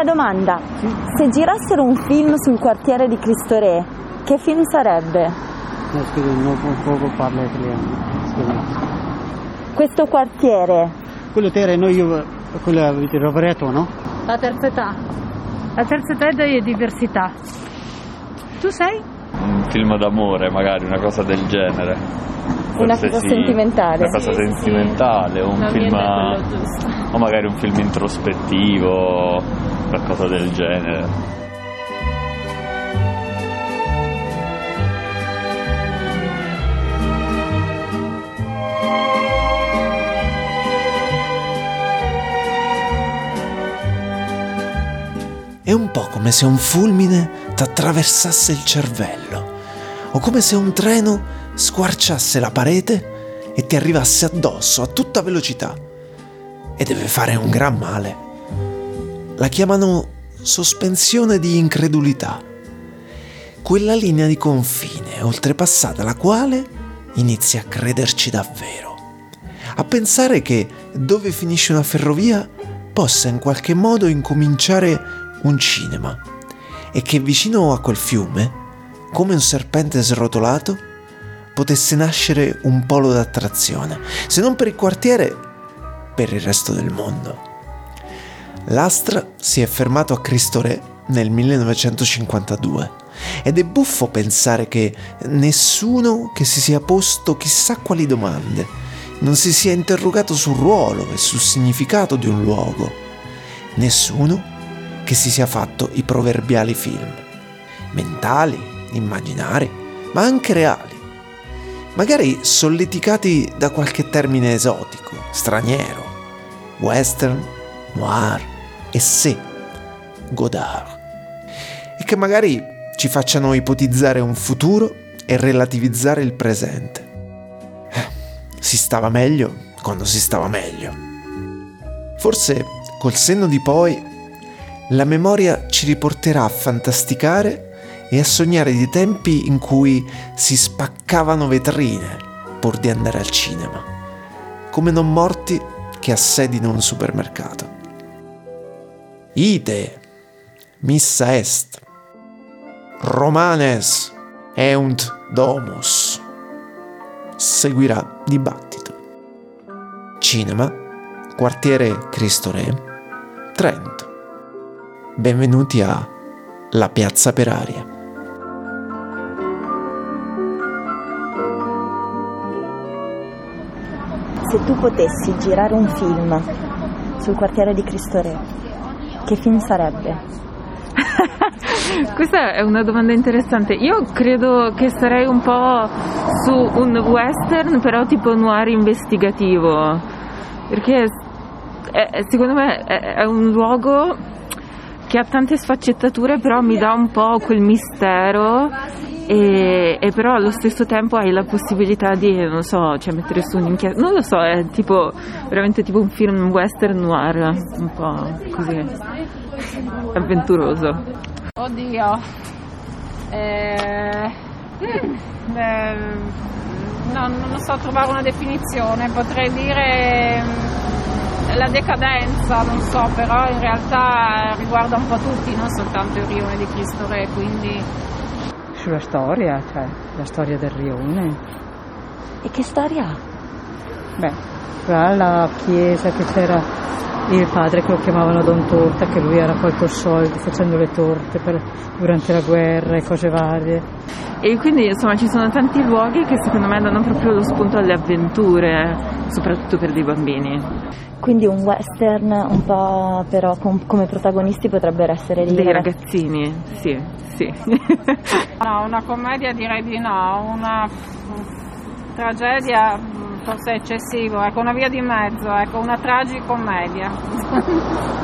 Una domanda, se girassero un film sul quartiere di Cristo Re, che film sarebbe? No, scusi, non poco parlo italiano. Scusi. Questo quartiere, Quello terra noi io quello avete Rovereto, no? La terza età. La terza età è diversità. Tu sei? Un film d'amore, magari, una cosa del genere. una Forse cosa sì, sentimentale. Una cosa Sì, sì, sì. sentimentale, un film. O magari un film introspettivo, qualcosa del genere. È un po' come se un fulmine t'attraversasse il cervello, o come se un treno squarciasse la parete e ti arrivasse addosso a tutta velocità. E deve fare un gran male. La chiamano sospensione di incredulità. Quella linea di confine oltrepassata la quale inizi a crederci davvero. A pensare che dove finisce una ferrovia possa in qualche modo incominciare un cinema e che vicino a quel fiume, come un serpente srotolato, potesse nascere un polo d'attrazione, se non per il quartiere, per il resto del mondo. L'Astra si è fermato a Cristo Re nel 1952 ed è buffo pensare che nessuno che si sia posto chissà quali domande, non si sia interrogato sul ruolo e sul significato di un luogo, nessuno che si sia fatto i proverbiali film, mentali, immaginari, ma anche reali, magari solleticati da qualche termine esotico, straniero, western, noir, e sé, Godard, e che magari ci facciano ipotizzare un futuro e relativizzare il presente. Eh, si stava meglio quando si stava meglio. Forse col senno di poi la memoria ci riporterà a fantasticare e a sognare di tempi in cui si spaccavano vetrine pur di andare al cinema, come non morti che assedino un supermercato. Ite, missa est, romanes eunt domus. Seguirà dibattito. Cinema, quartiere Cristo Re, Trento. Benvenuti a La Piazza per Aria. Se tu potessi girare un film sul quartiere di Cristo Re, che film sarebbe? Questa è una domanda interessante. Io credo che sarei un po' su un western, però tipo noir investigativo. Perché è- secondo me è, è un luogo che ha tante sfaccettature, però mi dà un po' quel mistero. E, e però allo stesso tempo hai la possibilità di, non so, cioè mettere su un'inchiesta. Non lo so, è tipo veramente tipo un film western noir, un po' così avventuroso. Oddio. Eh, eh, no, non so trovare una definizione, potrei dire mm, la decadenza, non so, però in realtà riguarda un po' tutti, non soltanto il rione di Cristo Re, quindi Sulla storia, cioè la storia del rione. E che storia ha? Beh, qua la chiesa che c'era il padre che lo chiamavano Don Torta, che lui era poi col soldi facendo le torte per- durante la guerra e cose varie. E quindi insomma ci sono tanti luoghi che secondo me danno proprio lo spunto alle avventure, soprattutto per dei bambini. Quindi un western un po' però com- come protagonisti potrebbero essere dei, Dei ragazzi- ragazzini, sì, sì. no, una commedia direi di no, una f- tragedia forse eccessivo, ecco una via di mezzo, ecco una tragicommedia.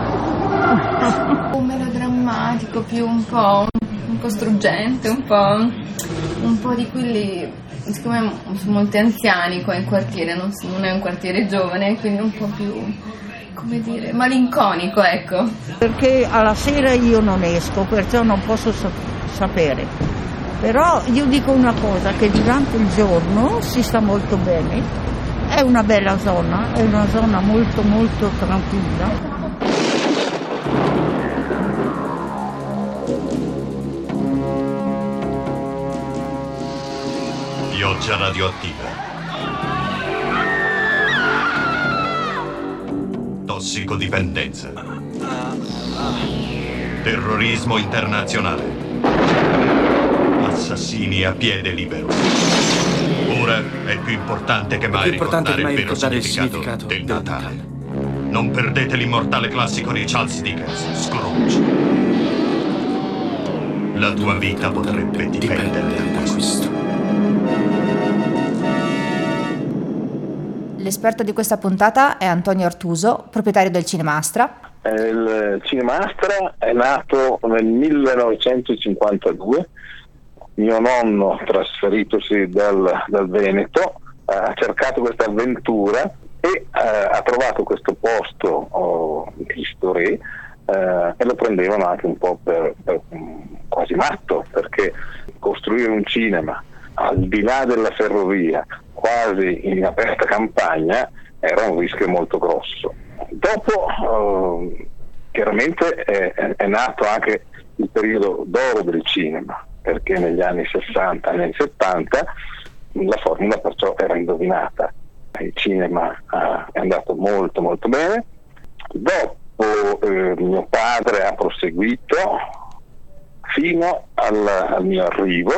un melodrammatico più un po', un po' struggente, un po', un po' di quelli, siccome sono molti anziani qua in quartiere, non, non è un quartiere giovane, quindi un po' più, come dire, malinconico, ecco. perché alla sera io non esco, perciò non posso sa- sapere. Però io dico una cosa, che durante il giorno si sta molto bene, è una bella zona, è una zona molto molto tranquilla. Pioggia radioattiva. tossicodipendenza. Terrorismo internazionale. Assassini a piede libero. Ora è più importante che mai ricordare che mai il vero ricordare il significato, significato del Natale. Non perdete l'immortale classico di Charles Dickens, Scrooge. La tua vita potrebbe dipendere da questo. L'esperto di questa puntata è Antonio Artuso, proprietario del Cinemastra. Eh, Il Cinemastra è nato nel 1952. Mio nonno, trasferitosi dal, dal Veneto, ha cercato questa avventura e eh, ha trovato questo posto oh, in Cristo Re eh, e lo prendevano anche un po' per, per quasi matto perché costruire un cinema al di là della ferrovia, quasi in aperta campagna, era un rischio molto grosso. Dopo eh, chiaramente è- è nato anche il periodo d'oro del cinema, perché negli anni 60 e anni 70 la formula perciò era indovinata. Il cinema eh, è andato molto molto bene. Dopo eh, mio padre ha proseguito fino al, al mio arrivo,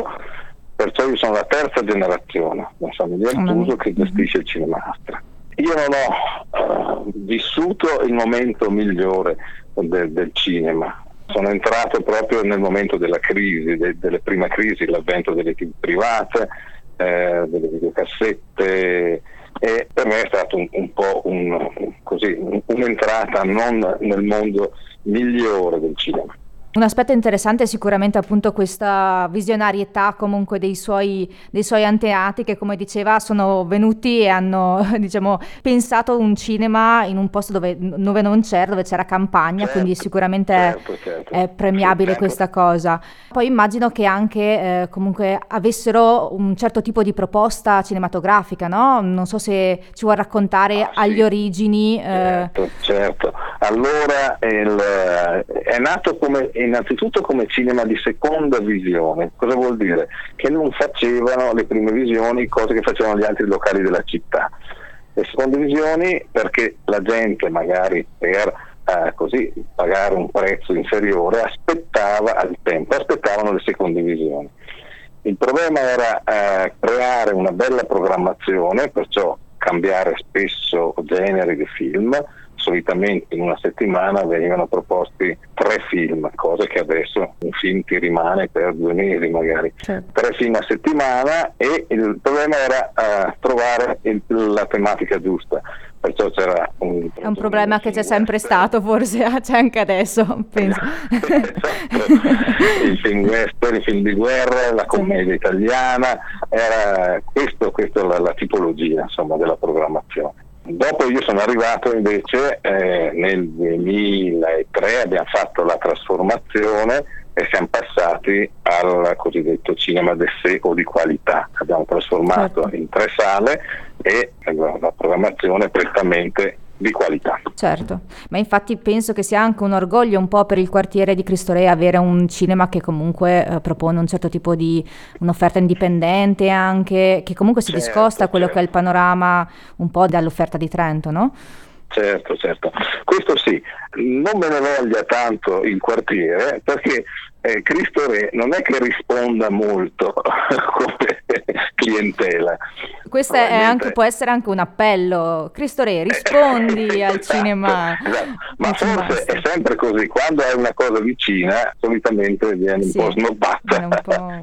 perciò io sono la terza generazione della famiglia Artuso che gestisce il Cinemastra. Io non ho eh, vissuto il momento migliore del- del cinema. Sono entrato proprio nel momento della crisi, de- delle prime crisi, l'avvento delle TV private, eh, delle videocassette e per me è stato un, un po' un- così, un- un'entrata non nel mondo migliore del cinema. Un aspetto interessante è sicuramente appunto questa visionarietà comunque dei suoi, dei suoi antenati che come diceva sono venuti e hanno diciamo pensato un cinema in un posto dove, dove non c'era, dove c'era campagna, quindi sicuramente è- Certo, certo. è premiabile Sì, certo. questa cosa. Poi immagino che anche eh, comunque avessero un certo tipo di proposta cinematografica, no? Non so se ci vuoi raccontare agli origini. eh, Certo, certo. Allora il, è nato come, innanzitutto come cinema di seconda visione. Cosa vuol dire? Che non facevano le prime visioni cose che facevano gli altri locali della città. Le seconde visioni perché la gente magari per eh, così pagare un prezzo inferiore aspettava al tempo, aspettavano le seconde visioni. Il problema era eh, creare una bella programmazione, perciò cambiare spesso generi di film. Solitamente in una settimana venivano proposti tre film, cosa che adesso un film ti rimane per due mesi magari. Tre film a settimana e il problema era eh, trovare il- la tematica giusta. Perciò c'era un È un problema che c'è sempre stato, forse c'è anche adesso, penso. il film western, il film di guerra, la commedia italiana, era questo, questa è la, la tipologia insomma, della programmazione. Dopo io sono arrivato invece eh, nel 2003, abbiamo fatto la trasformazione e siamo passati al cosiddetto cinema d'essè o di qualità. Abbiamo trasformato in tre sale e la programmazione prettamente di qualità. Certo, ma infatti penso che sia anche un orgoglio un po' per il quartiere di Cristo Re avere un cinema che comunque eh, propone un certo tipo di un'offerta indipendente anche, che comunque si Certo, discosta a quello che è il panorama un po' dall'offerta di Trento, no? Certo, certo. Questo sì, non me ne voglia tanto il quartiere perché eh, Cristo Re non è che risponda molto come clientela. Questo è anche, può essere anche un appello. Cristo Re, rispondi al cinema. Esatto. Ma forse è sempre così, quando hai una cosa vicina solitamente viene un Sì, po' snobbata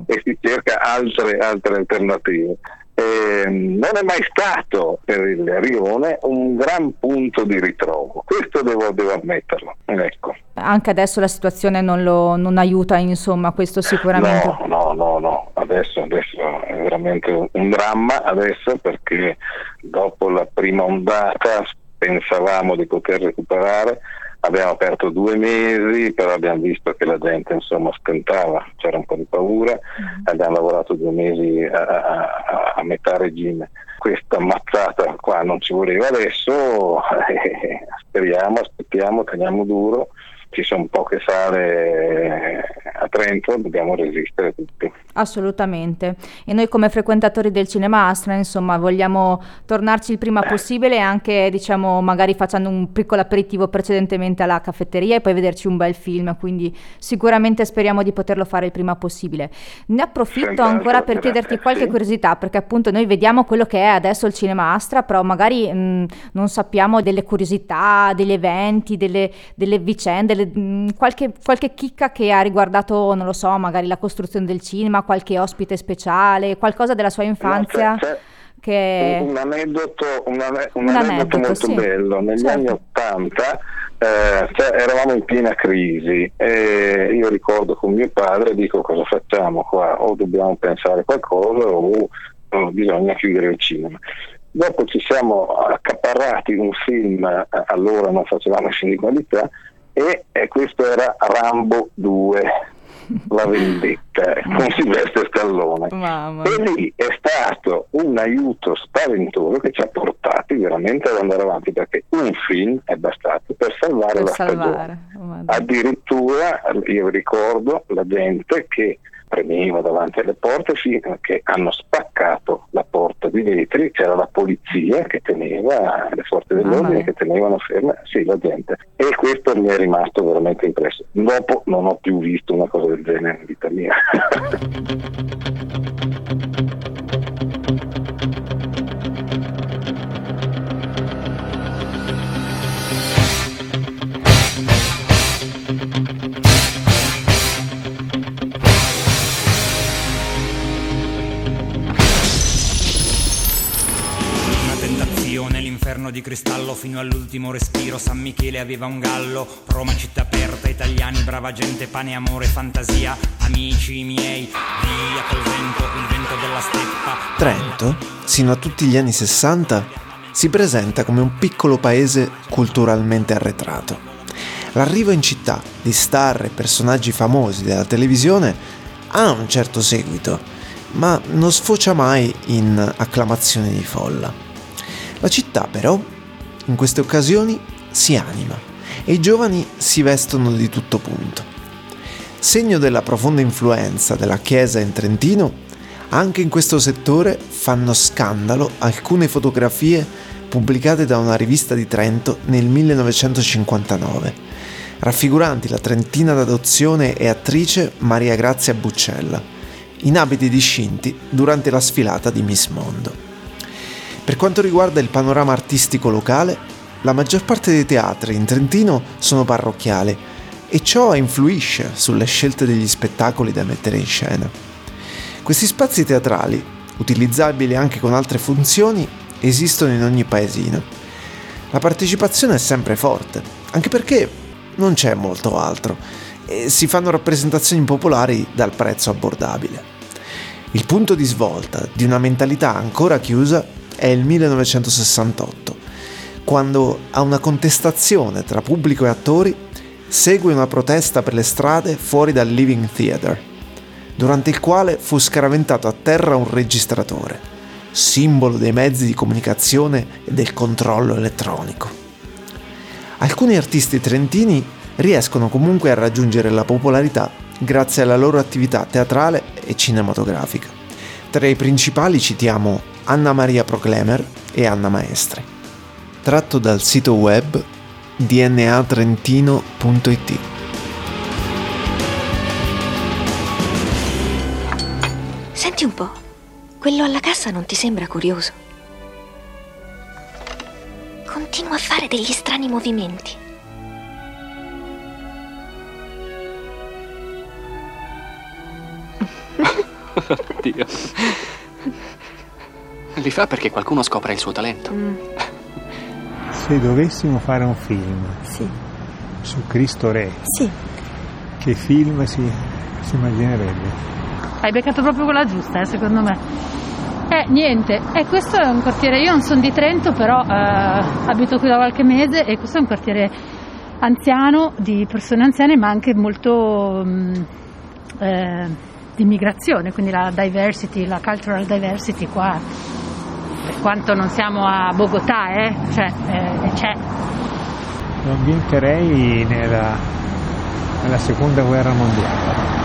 e si cerca altre, altre alternative. Eh, non è mai stato per il Rione un gran punto di ritrovo, questo devo, devo ammetterlo. Ecco. Anche adesso la situazione non lo non aiuta, insomma, questo sicuramente. No, no, no, no, adesso, adesso è veramente un- un dramma adesso perché dopo la prima ondata pensavamo di poter recuperare, abbiamo aperto due mesi, però abbiamo visto che la gente insomma stentava, c'era un po' di paura, abbiamo lavorato due mesi a, a- a- a metà regime. Questa mazzata qua non ci voleva adesso, eh, speriamo, aspettiamo, teniamo duro ci sono poche sale a Trento, dobbiamo resistere tutti. Assolutamente. E noi come frequentatori del cinema Astra, insomma, vogliamo tornarci il prima possibile anche, diciamo, magari facendo un piccolo aperitivo precedentemente alla caffetteria e poi vederci un bel film, quindi sicuramente speriamo di poterlo fare il prima possibile. Ne approfitto Senta, ancora per chiederti qualche sì. curiosità, perché appunto noi vediamo quello che è adesso il cinema Astra, però magari mh, non sappiamo delle curiosità, degli eventi, delle, delle vicende, le- mh, qualche, qualche chicca che ha riguardato, non lo so, magari la costruzione del cinema, qualche ospite speciale, qualcosa della sua infanzia. No, c'è che... un, aneddoto, un, ane- un Un aneddoto aneddoto, molto sì. bello. Negli Certo. anni Ottanta eh, cioè, eravamo in piena crisi e io ricordo con mio padre dico cosa facciamo qua, o dobbiamo pensare qualcosa o, o bisogna chiudere il cinema. Dopo ci siamo accaparrati un film, eh, allora non facevamo film di qualità, e, e questo era Rambo 2, La vendetta, con Silvestre Stallone. Mamma. E lì è stato un aiuto spaventoso che ci ha portati veramente ad andare avanti perché un film è bastato per salvare Per la salvare. stagione. Oh, Madonna. Addirittura io ricordo la gente che premeva davanti alle porte fino a che hanno spaccato la porta di vetri, c'era la polizia che teneva, le forze dell'ordine mia. che tenevano ferma, sì, la gente. E questo mi è rimasto veramente impresso. Dopo non ho più visto una cosa del genere in vita mia. l'inferno di cristallo fino all'ultimo respiro. San Michele aveva un gallo, Roma città aperta, italiani, brava gente, pane, amore, fantasia. Amici miei, via col vento, il vento della steppa. Trento, sino a tutti gli anni 60, si presenta come un piccolo paese culturalmente arretrato. L'arrivo in città di star e personaggi famosi della televisione ha un certo seguito, ma non sfocia mai in acclamazioni di folla. La città però, in queste occasioni, si anima e i giovani si vestono di tutto punto. Segno della profonda influenza della Chiesa in Trentino, anche in questo settore fanno scandalo alcune fotografie pubblicate da una rivista di Trento nel 1959, raffiguranti la trentina d'adozione e attrice Maria Grazia Buccella, in abiti discinti durante la sfilata di Miss Mondo. Per quanto riguarda il panorama artistico locale, la maggior parte dei teatri in Trentino sono parrocchiali e ciò influisce sulle scelte degli spettacoli da mettere in scena. Questi spazi teatrali, utilizzabili anche con altre funzioni, esistono in ogni paesino. La partecipazione è sempre forte, anche perché non c'è molto altro e si fanno rappresentazioni popolari dal prezzo abbordabile. Il punto di svolta di una mentalità ancora chiusa è il 1968, quando a una contestazione tra pubblico e attori segue una protesta per le strade fuori dal Living Theatre, durante il quale fu scaraventato a terra un registratore, simbolo dei mezzi di comunicazione e del controllo elettronico. Alcuni artisti trentini riescono comunque a raggiungere la popolarità grazie alla loro attività teatrale e cinematografica. Tra i principali citiamo Anna Maria Proclemer e Anna Maestri. Tratto dal sito web dnatrentino.it. Senti un po', quello alla cassa non ti sembra curioso? Continua a fare degli strani movimenti. Dio. Li fa perché qualcuno scopra il suo talento. Se dovessimo fare un film su Cristo Re, Sì. che film si, si immaginerebbe? Hai beccato proprio quella giusta, eh, secondo me. Eh, niente, e questo è un quartiere, io non sono di Trento, però eh, abito qui da qualche mese e questo è un quartiere anziano, di persone anziane, ma anche molto mm, eh, di immigrazione, quindi la diversity, la cultural diversity qua, per quanto non siamo a Bogotà, eh, cioè, eh, c'è. Mi ambienterei nella, nella seconda guerra mondiale.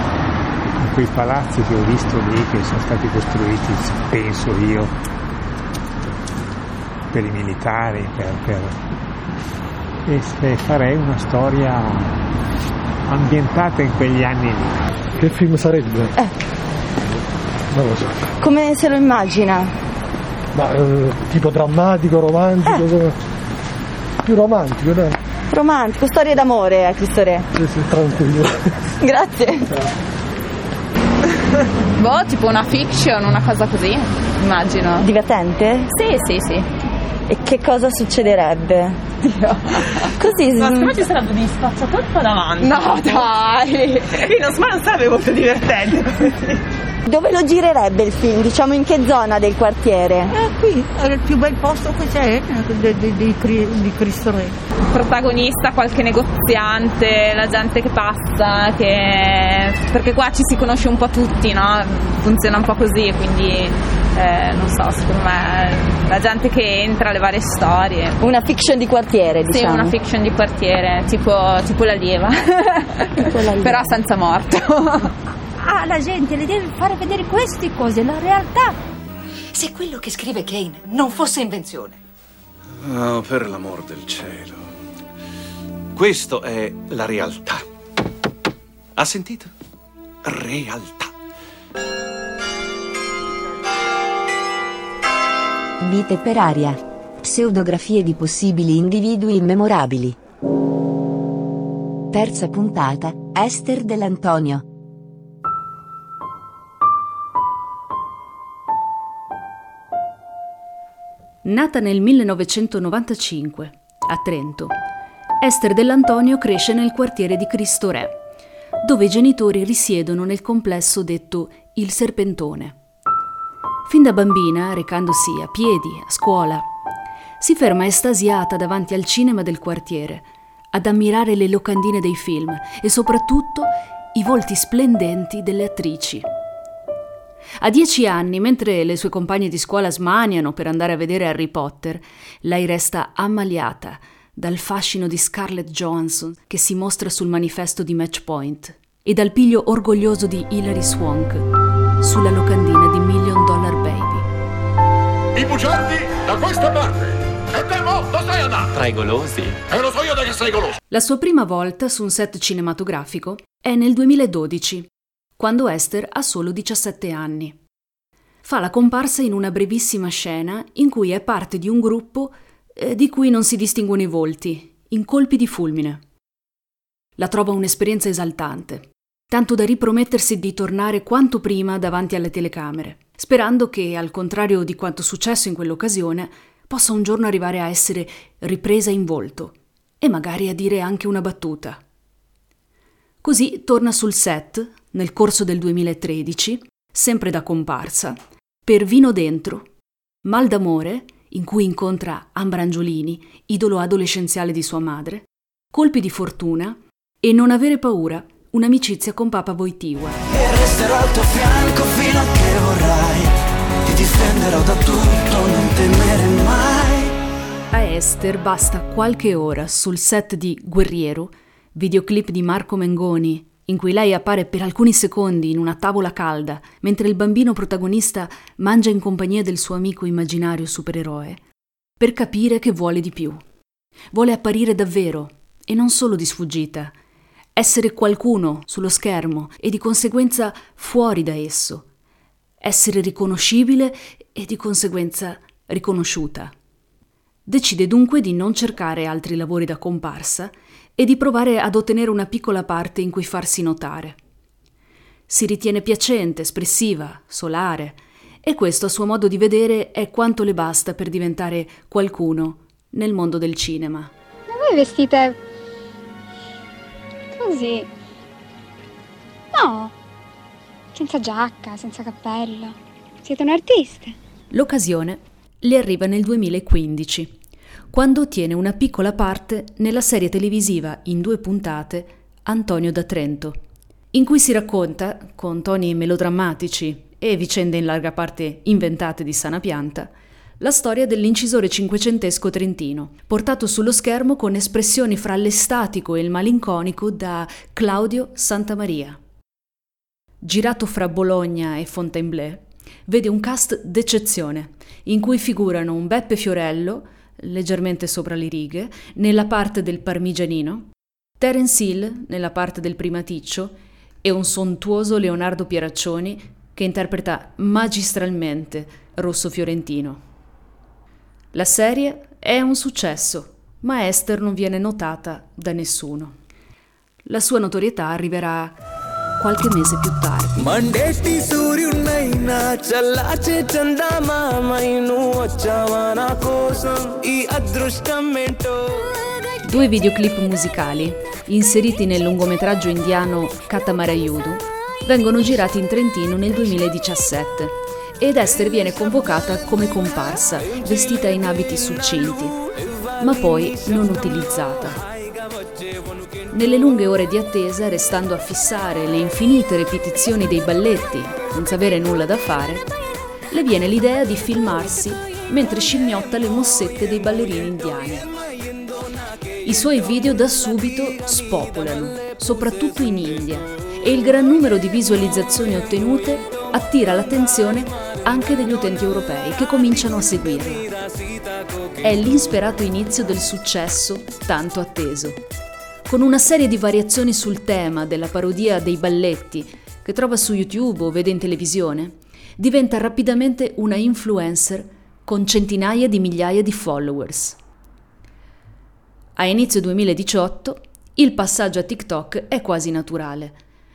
in quei palazzi che ho visto lì che sono stati costruiti, penso io, per i militari, per, per... E, e farei una storia ambientata in quegli anni lì. Che film sarebbe? Eh. Non lo so. Come se lo immagina? Ma eh, tipo drammatico, romantico? Eh. Più romantico, dai. Romantico, storie d'amore a Cristo Re. Sì, sì, tranquillo. Grazie. Boh, tipo una fiction, una cosa così, immagino. Divertente? Sì, sì, sì. E che cosa succederebbe? Così. Ma secondo me ci sarebbe di spazzatorta davanti. No, dai! Ma non sarebbe molto divertente così. Dove lo girerebbe il film? Diciamo in che zona del quartiere? Eh, qui è il più bel posto che c'è di, di- di di Cristo Re. protagonista, qualche negoziante, la gente che passa, che... perché qua ci si conosce un po' tutti, no? Funziona un po' così, quindi eh, non so, secondo me la gente che entra, le varie storie. Una fiction di quartiere, Sì, diciamo. una fiction di quartiere, tipo, tipo la lieva, però senza morto. Ah, la gente le deve fare vedere queste cose, la realtà. Se quello che scrive Kane non fosse invenzione. Oh, per l'amor del cielo. Questo è la realtà. Ha sentito? Realtà. Vite per aria. Pseudografie di possibili individui immemorabili. Terza puntata, Esther dell'Antonio. Nata nel 1995 a Trento, Esther Dell'Antonio cresce nel quartiere di Cristo Re, dove i genitori risiedono nel complesso detto Il Serpentone. Fin da bambina, recandosi a piedi a scuola, si ferma estasiata davanti al cinema del quartiere, ad ammirare le locandine dei film e soprattutto i volti splendenti delle attrici. A dieci anni, mentre le sue compagne di scuola smaniano per andare a vedere Harry Potter, lei resta ammaliata dal fascino di Scarlett Johansson che si mostra sul manifesto di Match Point e dal piglio orgoglioso di Hilary Swank sulla locandina di Million Dollar Baby. I bugiardi da questa parte! E te mo, dove stai andando? Tra i golosi. E lo so io da che sei goloso! La sua prima volta su un set cinematografico è nel 2012, quando Esther ha solo 17 anni. Fa la comparsa in una brevissima scena in cui è parte di un gruppo eh, di cui non si distinguono i volti, in colpi di fulmine. La trova un'esperienza esaltante, tanto da ripromettersi di tornare quanto prima davanti alle telecamere, sperando che, al contrario di quanto successo in quell'occasione, possa un giorno arrivare a essere ripresa in volto e magari a dire anche una battuta. Così torna sul set, nel corso del 2013, sempre da comparsa, per Vino Dentro, Mal d'amore, in cui incontra Ambra Angiolini, idolo adolescenziale di sua madre, Colpi di fortuna e Non avere paura, un'amicizia con Papa Voitigua. E resterò al tuo fianco fino a che vorrai Ti difenderò da tutto, non temere mai A Esther basta qualche ora sul set di Guerriero, videoclip di Marco Mengoni, in cui lei appare per alcuni secondi in una tavola calda, mentre il bambino protagonista mangia in compagnia del suo amico immaginario supereroe, per capire che vuole di più. Vuole apparire davvero, e non solo di sfuggita, essere qualcuno sullo schermo e di conseguenza fuori da esso, essere riconoscibile e di conseguenza riconosciuta. Decide dunque di non cercare altri lavori da comparsa e di provare ad ottenere una piccola parte in cui farsi notare. Si ritiene piacente, espressiva, solare, e questo a suo modo di vedere è quanto le basta per diventare qualcuno nel mondo del cinema. Ma voi vestite così? No, senza giacca, senza cappello. Siete un artista. L'occasione le arriva nel 2015, quando ottiene una piccola parte nella serie televisiva in due puntate Antonio da Trento, in cui si racconta, con toni melodrammatici e vicende in larga parte inventate di sana pianta, la storia dell'incisore cinquecentesco trentino, portato sullo schermo con espressioni fra l'estatico e il malinconico da Claudio Santamaria. girato fra Bologna e Fontainebleau, vede un cast d'eccezione, in cui figurano un Beppe Fiorello, leggermente sopra le righe, nella parte del parmigianino, Terence Hill nella parte del primaticcio e un sontuoso Leonardo Pieraccioni che interpreta magistralmente Rosso Fiorentino. La serie è un successo, ma Esther non viene notata da nessuno. La sua notorietà arriverà qualche mese più tardi. మండేటి సూర్యున్నైనా చల్లాచే చందమామై నువ్వు వచ్చావా నా కోసం ఈ అదృష్టం ఏంటో Due videoclip musicali, inseriti nel lungometraggio indiano Katamarayudu, vengono girati in Trentino nel 2017 ed Esther viene convocata come comparsa, vestita in abiti succinti, ma poi non utilizzata. Nelle lunghe ore di attesa, restando a fissare le infinite ripetizioni dei balletti, senza avere nulla da fare, le viene l'idea di filmarsi mentre scimmiotta le mossette dei ballerini indiani. I suoi video da subito spopolano, soprattutto in India, e il gran numero di visualizzazioni ottenute attira l'attenzione anche degli utenti europei che cominciano a seguirla. È l'insperato inizio del successo tanto atteso. Con una serie di variazioni sul tema della parodia dei balletti che trova su YouTube o vede in televisione, diventa rapidamente una influencer con centinaia di migliaia di followers. A inizio 2018 il passaggio a TikTok è quasi naturale.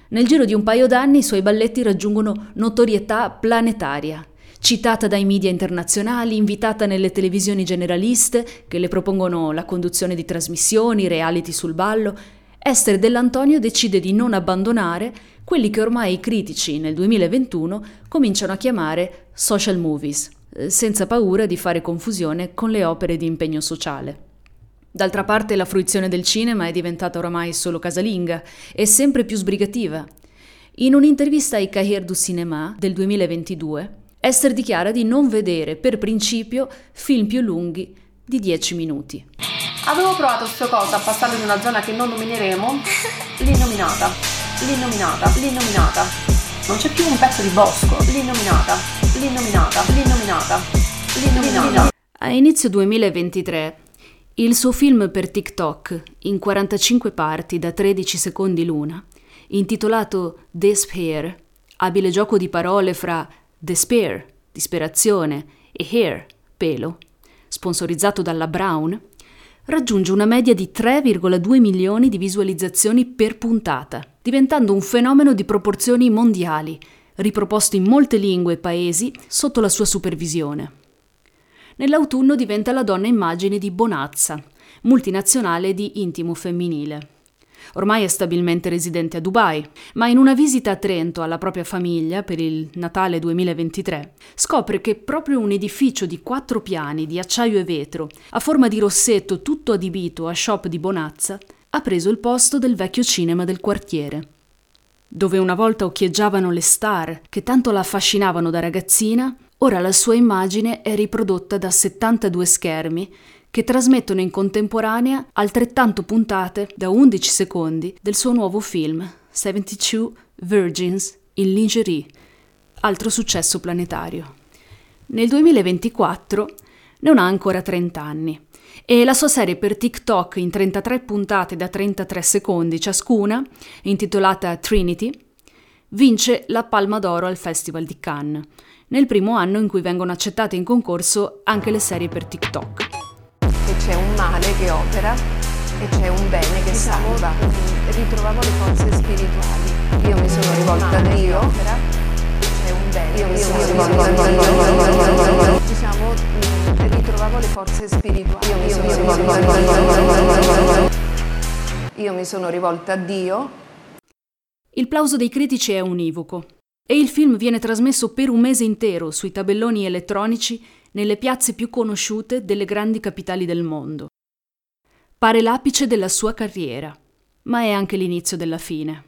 Nel giro di un paio d'anni i suoi balletti raggiungono notorietà planetaria. Citata dai media internazionali, invitata nelle televisioni generaliste che le propongono la conduzione di trasmissioni, reality sul ballo, Esther Dell'Antonio decide di non abbandonare quelli che ormai i critici nel 2021 cominciano a chiamare social movies, eh, senza paura di fare confusione con le opere di impegno sociale. D'altra parte la fruizione del cinema è diventata oramai solo casalinga e sempre più sbrigativa. In un'intervista ai Cahiers du Cinéma del 2022, Esther dichiara di non vedere per principio film più lunghi di 10 minuti. Avevo provato sto cosa a passarlo in una zona che non nomineremo, l'innominata, l'innominata, l'innominata. Non c'è più un pezzo di bosco, l'innominata, l'innominata, l'innominata, l'innominata. A inizio 2023 il suo film per TikTok, in 45 parti da 13 secondi l'una, intitolato Despair, abile gioco di parole fra despair, disperazione, e hair, pelo, sponsorizzato dalla Brown, raggiunge una media di 3,2 milioni di visualizzazioni per puntata, diventando un fenomeno di proporzioni mondiali, riproposto in molte lingue e paesi sotto la sua supervisione. Nell'autunno diventa la donna immagine di Bonazza, multinazionale di intimo femminile. Ormai è stabilmente residente a Dubai, ma in una visita a Trento alla propria famiglia per il Natale 2023 scopre che proprio un edificio di quattro piani di acciaio e vetro, a forma di rossetto tutto adibito a shop di Bonazza, ha preso il posto del vecchio cinema del quartiere. Dove una volta occhieggiavano le star che tanto la affascinavano da ragazzina, ora la sua immagine è riprodotta da 72 schermi che trasmettono in contemporanea altrettanto puntate da 11 secondi del suo nuovo film 72 Virgins in Lingerie, altro successo planetario. Nel 2024 non ha ancora 30 anni e la sua serie per TikTok in 33 puntate da 33 secondi ciascuna, intitolata Trinity, vince la Palma d'Oro al Festival di Cannes, nel primo anno in cui vengono accettate in concorso anche le serie per TikTok. C'è un male che opera e c'è un bene che salva. Ritrovavo le forze spirituali. Io mi sono rivolta a Dio. C'è un bene. Io mi sono rivolta a Dio. Diciamo, ritrovavo le forze spirituali. Io mi sono rivolta a Dio. Io mi sono rivolta a Dio. Il plauso dei critici è univoco e il film viene trasmesso per un mese intero sui tabelloni elettronici nelle piazze più conosciute delle grandi capitali del mondo. Pare l'apice della sua carriera, ma è anche l'inizio della fine.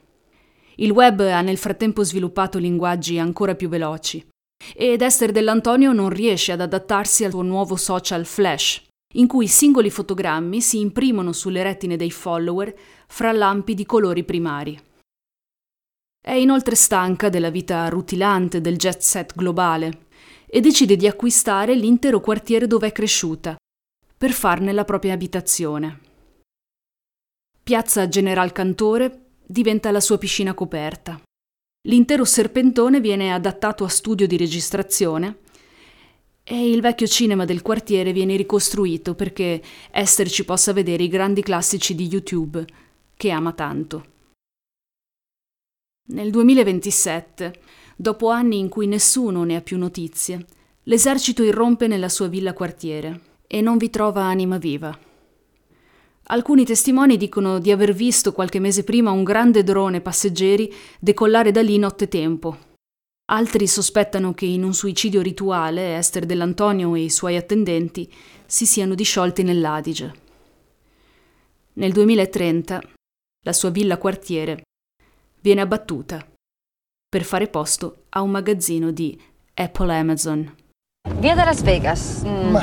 Il web ha nel frattempo sviluppato linguaggi ancora più veloci ed Esther Dell'Antonio non riesce ad adattarsi al suo nuovo social Flash, in cui singoli fotogrammi si imprimono sulle retine dei follower fra lampi di colori primari. È inoltre stanca della vita rutilante del jet set globale e decide di acquistare l'intero quartiere dove è cresciuta per farne la propria abitazione. Piazza General Cantore diventa la sua piscina coperta. L'intero serpentone viene adattato a studio di registrazione e il vecchio cinema del quartiere viene ricostruito perché Esther ci possa vedere i grandi classici di YouTube che ama tanto. Nel 2027, dopo anni in cui nessuno ne ha più notizie, l'esercito irrompe nella sua villa quartiere e non vi trova anima viva. Alcuni testimoni dicono di aver visto qualche mese prima un grande drone passeggeri decollare da lì nottetempo. Altri sospettano che in un suicidio rituale Esther Dell'Antonio e i suoi attendenti si siano disciolti nell'Adige. Nel 2030 la sua villa quartiere viene abbattuta per fare posto a un magazzino di Apple Amazon. Via da Las Vegas. Mm.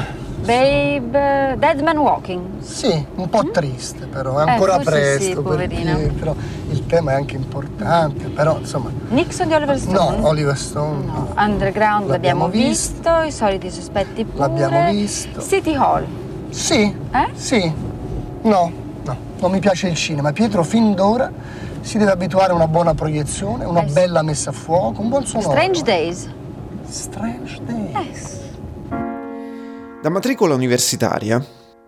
Babe, Dead Man Walking. Sì, un po' triste però, è ancora forse presto. sì, poverina. perché, però il tema è anche importante, però insomma... Nixon di Oliver Stone? No, Oliver Stone no. Underground l'abbiamo, L'abbiamo visto, i soliti sospetti pure. L'abbiamo visto. City Hall. Sì, Eh? sì. No, no, non mi piace il cinema. Pietro fin d'ora si deve abituare a una buona proiezione, una bella messa a fuoco, un buon sonoro. Strange Days. Strange Days. Da matricola universitaria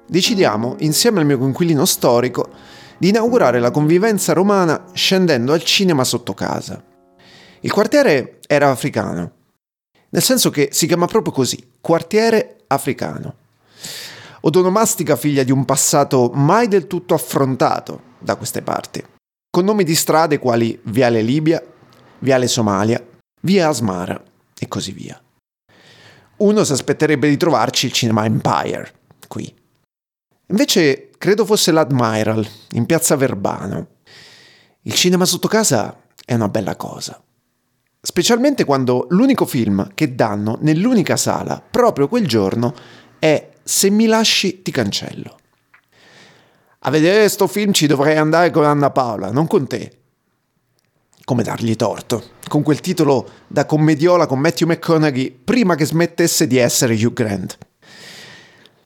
decidiamo, insieme al mio coinquilino storico, di inaugurare la convivenza romana scendendo al cinema sotto casa. Il quartiere era africano, nel senso che si chiama proprio così, quartiere africano. Odonomastica figlia di un passato mai del tutto affrontato da queste parti, con nomi di strade quali Viale Libia, Viale Somalia, Via Asmara e così via. Uno si aspetterebbe di trovarci il Cinema Empire, qui. Invece credo fosse l'Admiral, in piazza Verbano. Il cinema sotto casa è una bella cosa. Specialmente quando l'unico film che danno nell'unica sala, proprio quel giorno, è Se mi lasci ti cancello. A vedere sto film ci dovrei andare con Anna Paola, non con te. Come dargli torto, con quel titolo da commediola con Matthew McConaughey prima che smettesse di essere Hugh Grant.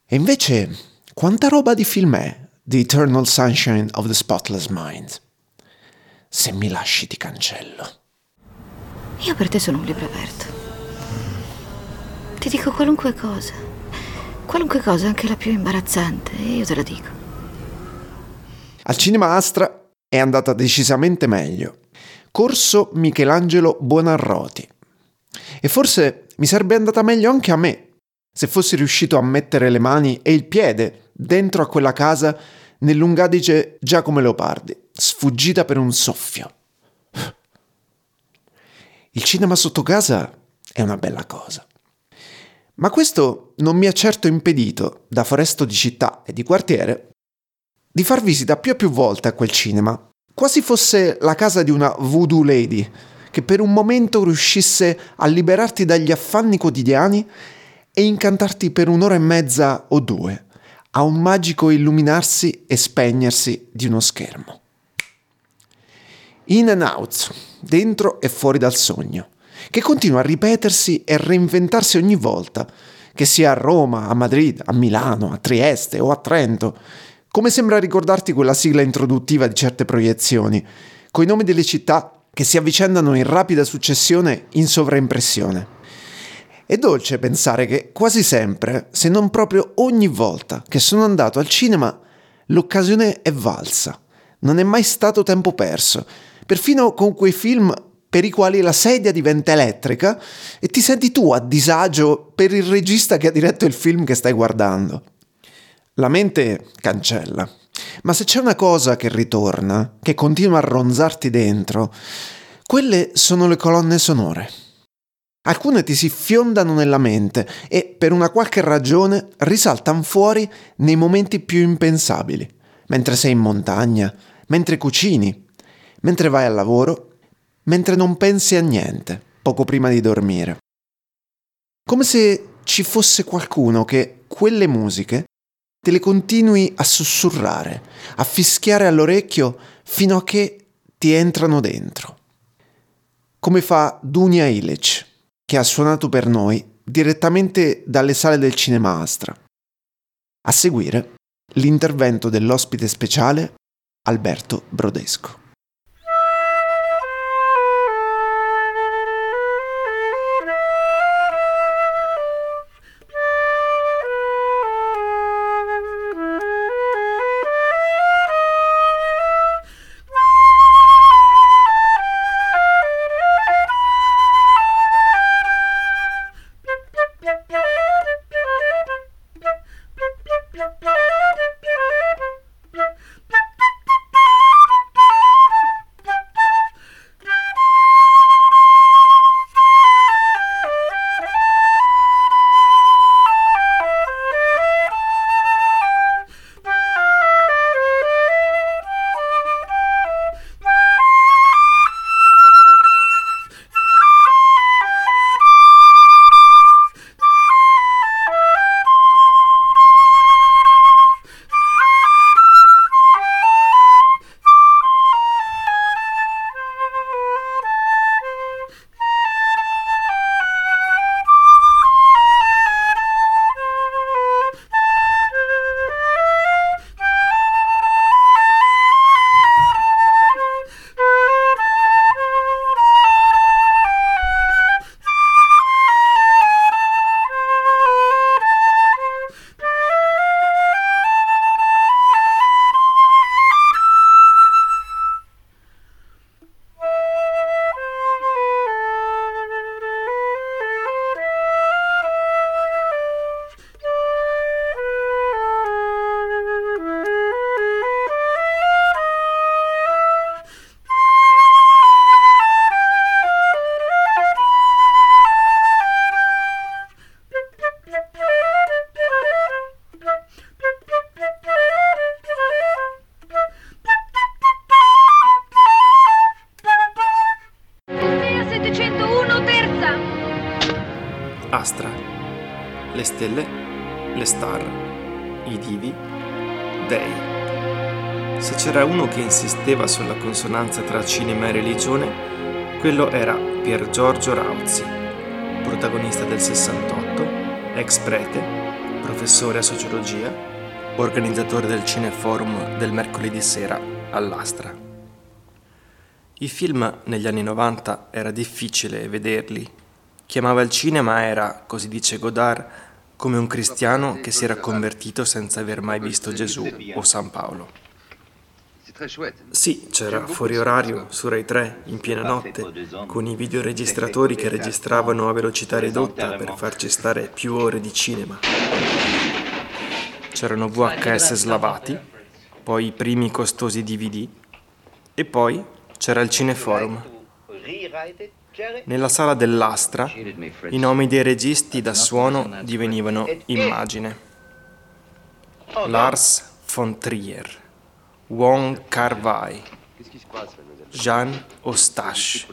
E invece, quanta roba di film è The Eternal Sunshine of the Spotless Mind? Se mi lasci ti cancello. Io per te sono un libro aperto. Ti dico qualunque cosa. Qualunque cosa, anche la più imbarazzante, e io te la dico. Al cinema Astra è andata decisamente meglio. Corso Michelangelo Buonarroti. E forse mi sarebbe andata meglio anche a me, se fossi riuscito a mettere le mani e il piede dentro a quella casa nell'Ungadige Giacomo Leopardi, sfuggita per un soffio. Il cinema sotto casa è una bella cosa. Ma questo non mi ha certo impedito, da foresto di città e di quartiere, di far visita più e più volte a quel cinema, quasi fosse la casa di una voodoo lady, che per un momento riuscisse a liberarti dagli affanni quotidiani e incantarti per un'ora e mezza o due, a un magico illuminarsi e spegnersi di uno schermo. In and out, dentro e fuori dal sogno, che continua a ripetersi e reinventarsi ogni volta, che sia a Roma, a Madrid, a Milano, a Trieste o a Trento, come sembra ricordarti quella sigla introduttiva di certe proiezioni, coi nomi delle città che si avvicendano in rapida successione in sovraimpressione. È dolce pensare che quasi sempre, se non proprio ogni volta che sono andato al cinema, l'occasione è valsa. Non è mai stato tempo perso, perfino con quei film per i quali la sedia diventa elettrica e ti senti tu a disagio per il regista che ha diretto il film che stai guardando. La mente cancella, ma se c'è una cosa che ritorna, che continua a ronzarti dentro, quelle sono le colonne sonore. Alcune ti si fiondano nella mente e per una qualche ragione risaltano fuori nei momenti più impensabili, mentre sei in montagna, mentre cucini, mentre vai al lavoro, mentre non pensi a niente, poco prima di dormire. Come se ci fosse qualcuno che quelle musiche te le continui a sussurrare, a fischiare all'orecchio fino a che ti entrano dentro. come fa Dunia Ilic, che ha suonato per noi direttamente dalle sale del Cinema Astra. A seguire l'intervento dell'ospite speciale Alberto Brodesco. Insisteva sulla consonanza tra cinema e religione, quello era Pier Giorgio Rauzzi, protagonista del 68, ex prete, professore a sociologia, organizzatore del Cineforum del mercoledì sera all'Astra. I film negli anni 90 era difficile vederli chi amava il cinema era, così dice Godard, come un cristiano che si era convertito senza aver mai visto Gesù o San Paolo. Sì, c'era fuori orario su Rai 3 in piena notte, con i videoregistratori che registravano a velocità ridotta per farci stare più ore di cinema. C'erano VHS slavati, poi i primi costosi DVD e poi c'era il Cineforum. Nella sala dell'Astra i nomi dei registi da suono divenivano immagine. Lars von Trier, Wong Kar-wai, Jean Eustache.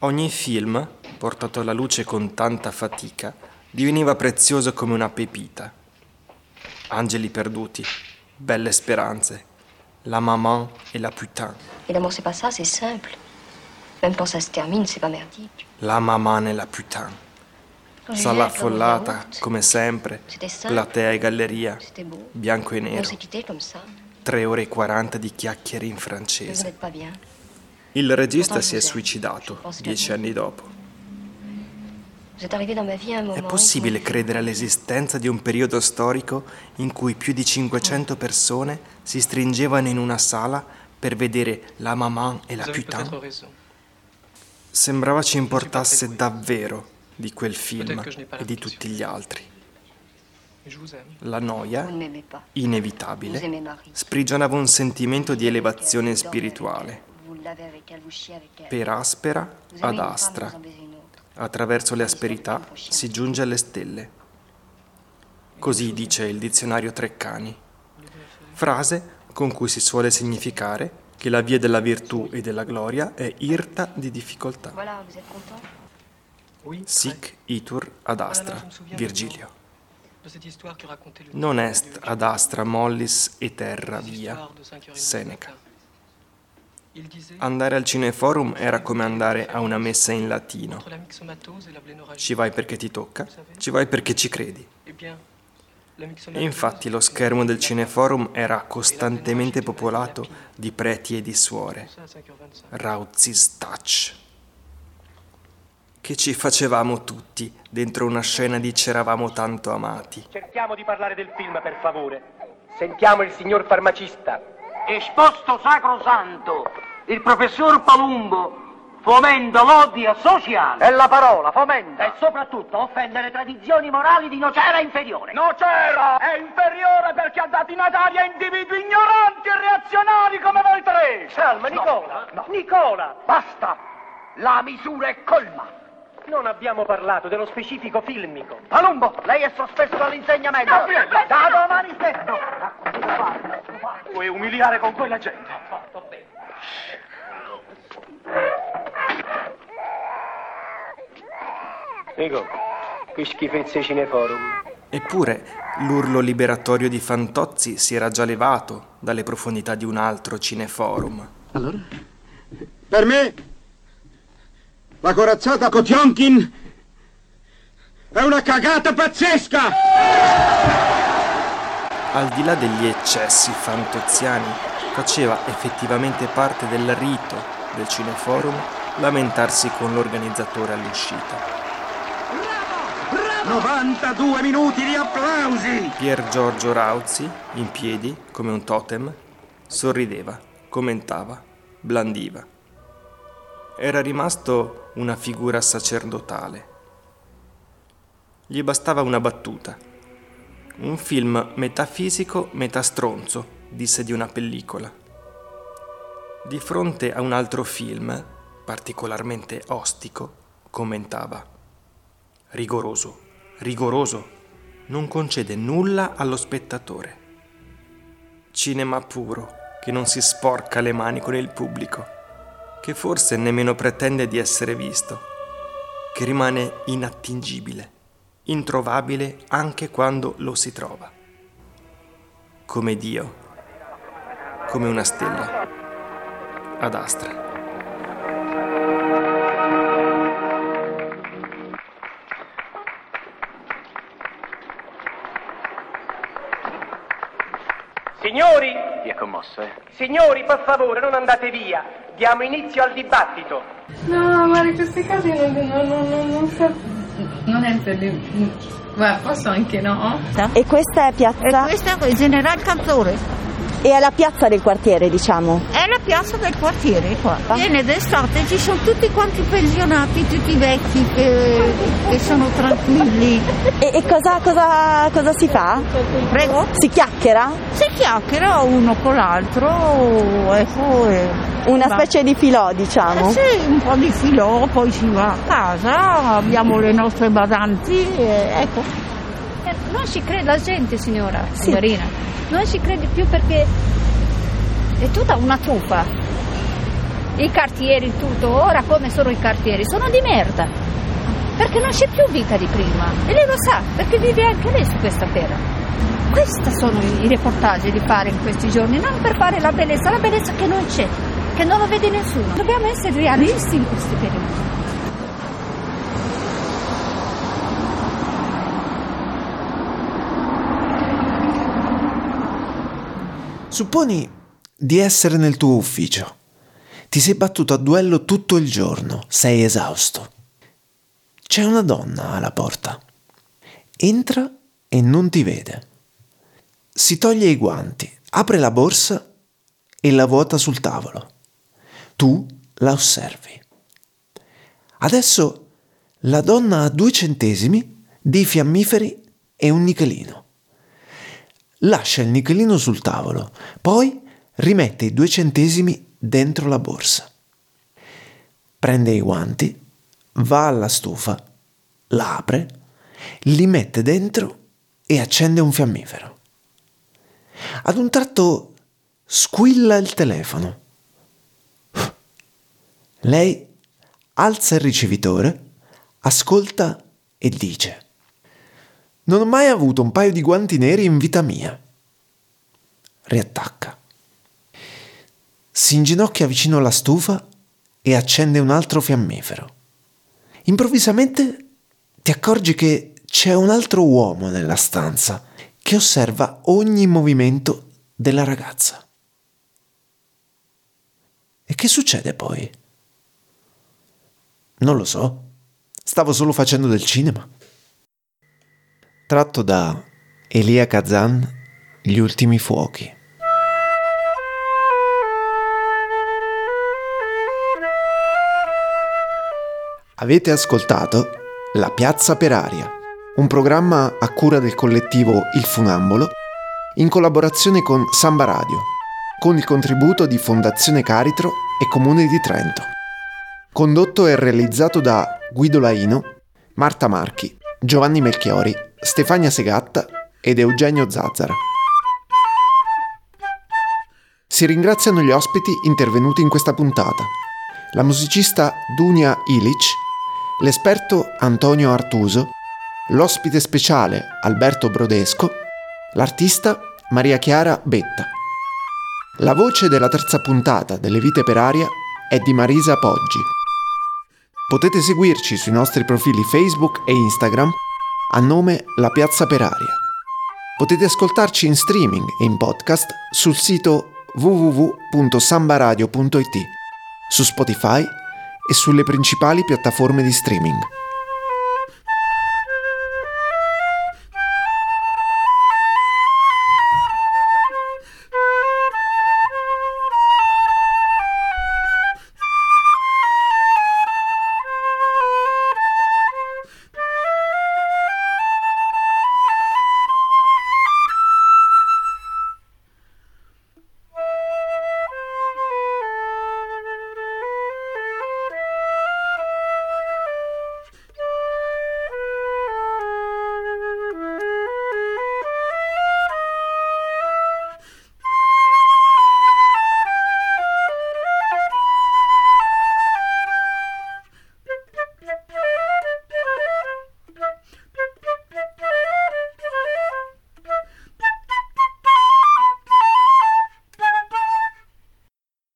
Ogni film, portato alla luce con tanta fatica, diveniva prezioso come una pepita. Angeli perduti, belle speranze, la maman e la putain. Et l'amour, c'est pas ça, c'est simple. Même quand ça se termine, c'est pas merdique. La maman e la putain. Sala affollata, come sempre, platea e galleria, bianco e nero. 3 ore e 40 di chiacchiere in francese. Il regista si è suicidato dieci anni dopo. È possibile credere all'esistenza di un periodo storico in cui più di 500 persone si stringevano in una sala per vedere la maman e la putain? Sembrava ci importasse davvero di quel film e di tutti gli altri. La noia, inevitabile, sprigionava un sentimento di elevazione spirituale, per aspera ad astra. Attraverso le asperità si giunge alle stelle. Così dice il dizionario Treccani. Frase con cui si suole significare che la via della virtù e della gloria è irta di difficoltà. Sic itur ad astra, Virgilio. Non est ad astra mollis et terra via, Seneca. Andare al cineforum era come andare a una messa in latino. Ci vai perché ti tocca, ci vai perché ci credi. Eh E infatti lo schermo del cineforum era costantemente popolato di preti e di suore. Rauzzi's Touch. Che ci facevamo tutti dentro una scena di C'eravamo tanto amati. Cerchiamo di parlare del film, per favore. Sentiamo il signor farmacista. Esposto sacrosanto, il professor Palumbo fomenta l'odio sociale. È la parola, fomenta. E soprattutto offende le tradizioni morali di Nocera inferiore. Nocera è inferiore perché ha dato in Italia individui ignoranti e reazionari come voi tre. Calma, Nicola. Nicola, basta. La misura è colma. Non abbiamo parlato dello specifico filmico. Palumbo, lei è sospeso dall'insegnamento. Da domani stesso. Vuoi umiliare con quella gente? Nico, che schifezze cineforum. Eppure l'urlo liberatorio di Fantozzi si era già levato dalle profondità di un altro cineforum. Allora? Per me, la corazzata Kotionkin è una cagata pazzesca! Al di là degli eccessi fantoziani, faceva effettivamente parte del rito del cineforum lamentarsi con l'organizzatore all'uscita. 92 minuti di applausi! Pier Giorgio Rauzzi, in piedi, come un totem, sorrideva, commentava, blandiva. Era rimasto una figura sacerdotale. Gli bastava una battuta. Un film metafisico, metastronzo, disse di una pellicola. Di fronte a un altro film, particolarmente ostico, commentava. Rigoroso, rigoroso, non concede nulla allo spettatore. Cinema puro, che non si sporca le mani con il pubblico, che forse nemmeno pretende di essere visto, che rimane inattingibile, introvabile anche quando lo si trova. Come Dio, come una stella, ad astra. Signori, Ti è commosso, eh? signori, per favore, non andate via. Diamo inizio al dibattito. No, ma in questi casi non, non, non, non, non so. Non è per Guarda, posso anche no? E questa è piazza? E questa è il General Cantore. E è la piazza del quartiere, diciamo. È la piazza del quartiere qua. Viene d'estate, ci sono tutti quanti pensionati, tutti vecchi che, che sono tranquilli. E, e cosa, cosa, cosa si fa? Prego? Si chiacchiera? Si chiacchiera uno con l'altro, ecco. e- Una va. specie di filò, diciamo. Eh sì, un po' di filò, poi si va a casa, abbiamo le nostre badanti, e ecco. Eh, Non ci crede la gente, signora, signorina. Non ci crede più perché è tutta una truffa. I cartieri, tutto, ora come sono i cartieri? Sono di merda. Perché non c'è più vita di prima. E lei lo sa, perché vive anche lei su questa terra. Questi sono i i reportage di fare in questi giorni, non per fare la bellezza, la bellezza che non c'è, che non lo vede nessuno. Dobbiamo essere realisti in questi periodi. Supponi di essere nel tuo ufficio. Ti sei battuto a duello tutto il giorno, sei esausto. C'è una donna alla porta. Entra e non ti vede. Si toglie i guanti, apre la borsa e la vuota sul tavolo. Tu la osservi. Adesso la donna ha due centesimi, dei fiammiferi e un nichelino. Lascia il nichelino sul tavolo, poi rimette i due centesimi dentro la borsa. Prende i guanti, va alla stufa, la apre, li mette dentro e accende un fiammifero. Ad un tratto squilla il telefono. Lei alza il ricevitore, ascolta e dice Non ho mai avuto un paio di guanti neri in vita mia. Riattacca. si inginocchia vicino alla stufa e accende un altro fiammifero. Improvvisamente ti accorgi che c'è un altro uomo nella stanza che osserva ogni movimento della ragazza. E che succede poi? Non lo so. Stavo solo facendo del cinema. Tratto da Elia Kazan, Gli ultimi fuochi. Avete ascoltato La Piazza per Aria, un programma a cura del collettivo Il Funambolo in collaborazione con Samba Radio, con il contributo di Fondazione Caritro e Comune di Trento. Condotto e realizzato da Guido Laino, Marta Marchi, Giovanni Melchiori, Stefania Segatta ed Eugenio Zazzara. Si ringraziano gli ospiti intervenuti in questa puntata. La musicista Dunia Ilic l'esperto Antonio Artuso, l'ospite speciale Alberto Brodesco, l'artista Maria Chiara Betta. La voce della terza puntata delle Vite per Aria è di Marisa Poggi. Potete seguirci sui nostri profili Facebook e Instagram a nome La Piazza per Aria. Potete ascoltarci in streaming e in podcast sul sito www.sambaradio.it, su Spotify e sulle principali piattaforme di streaming.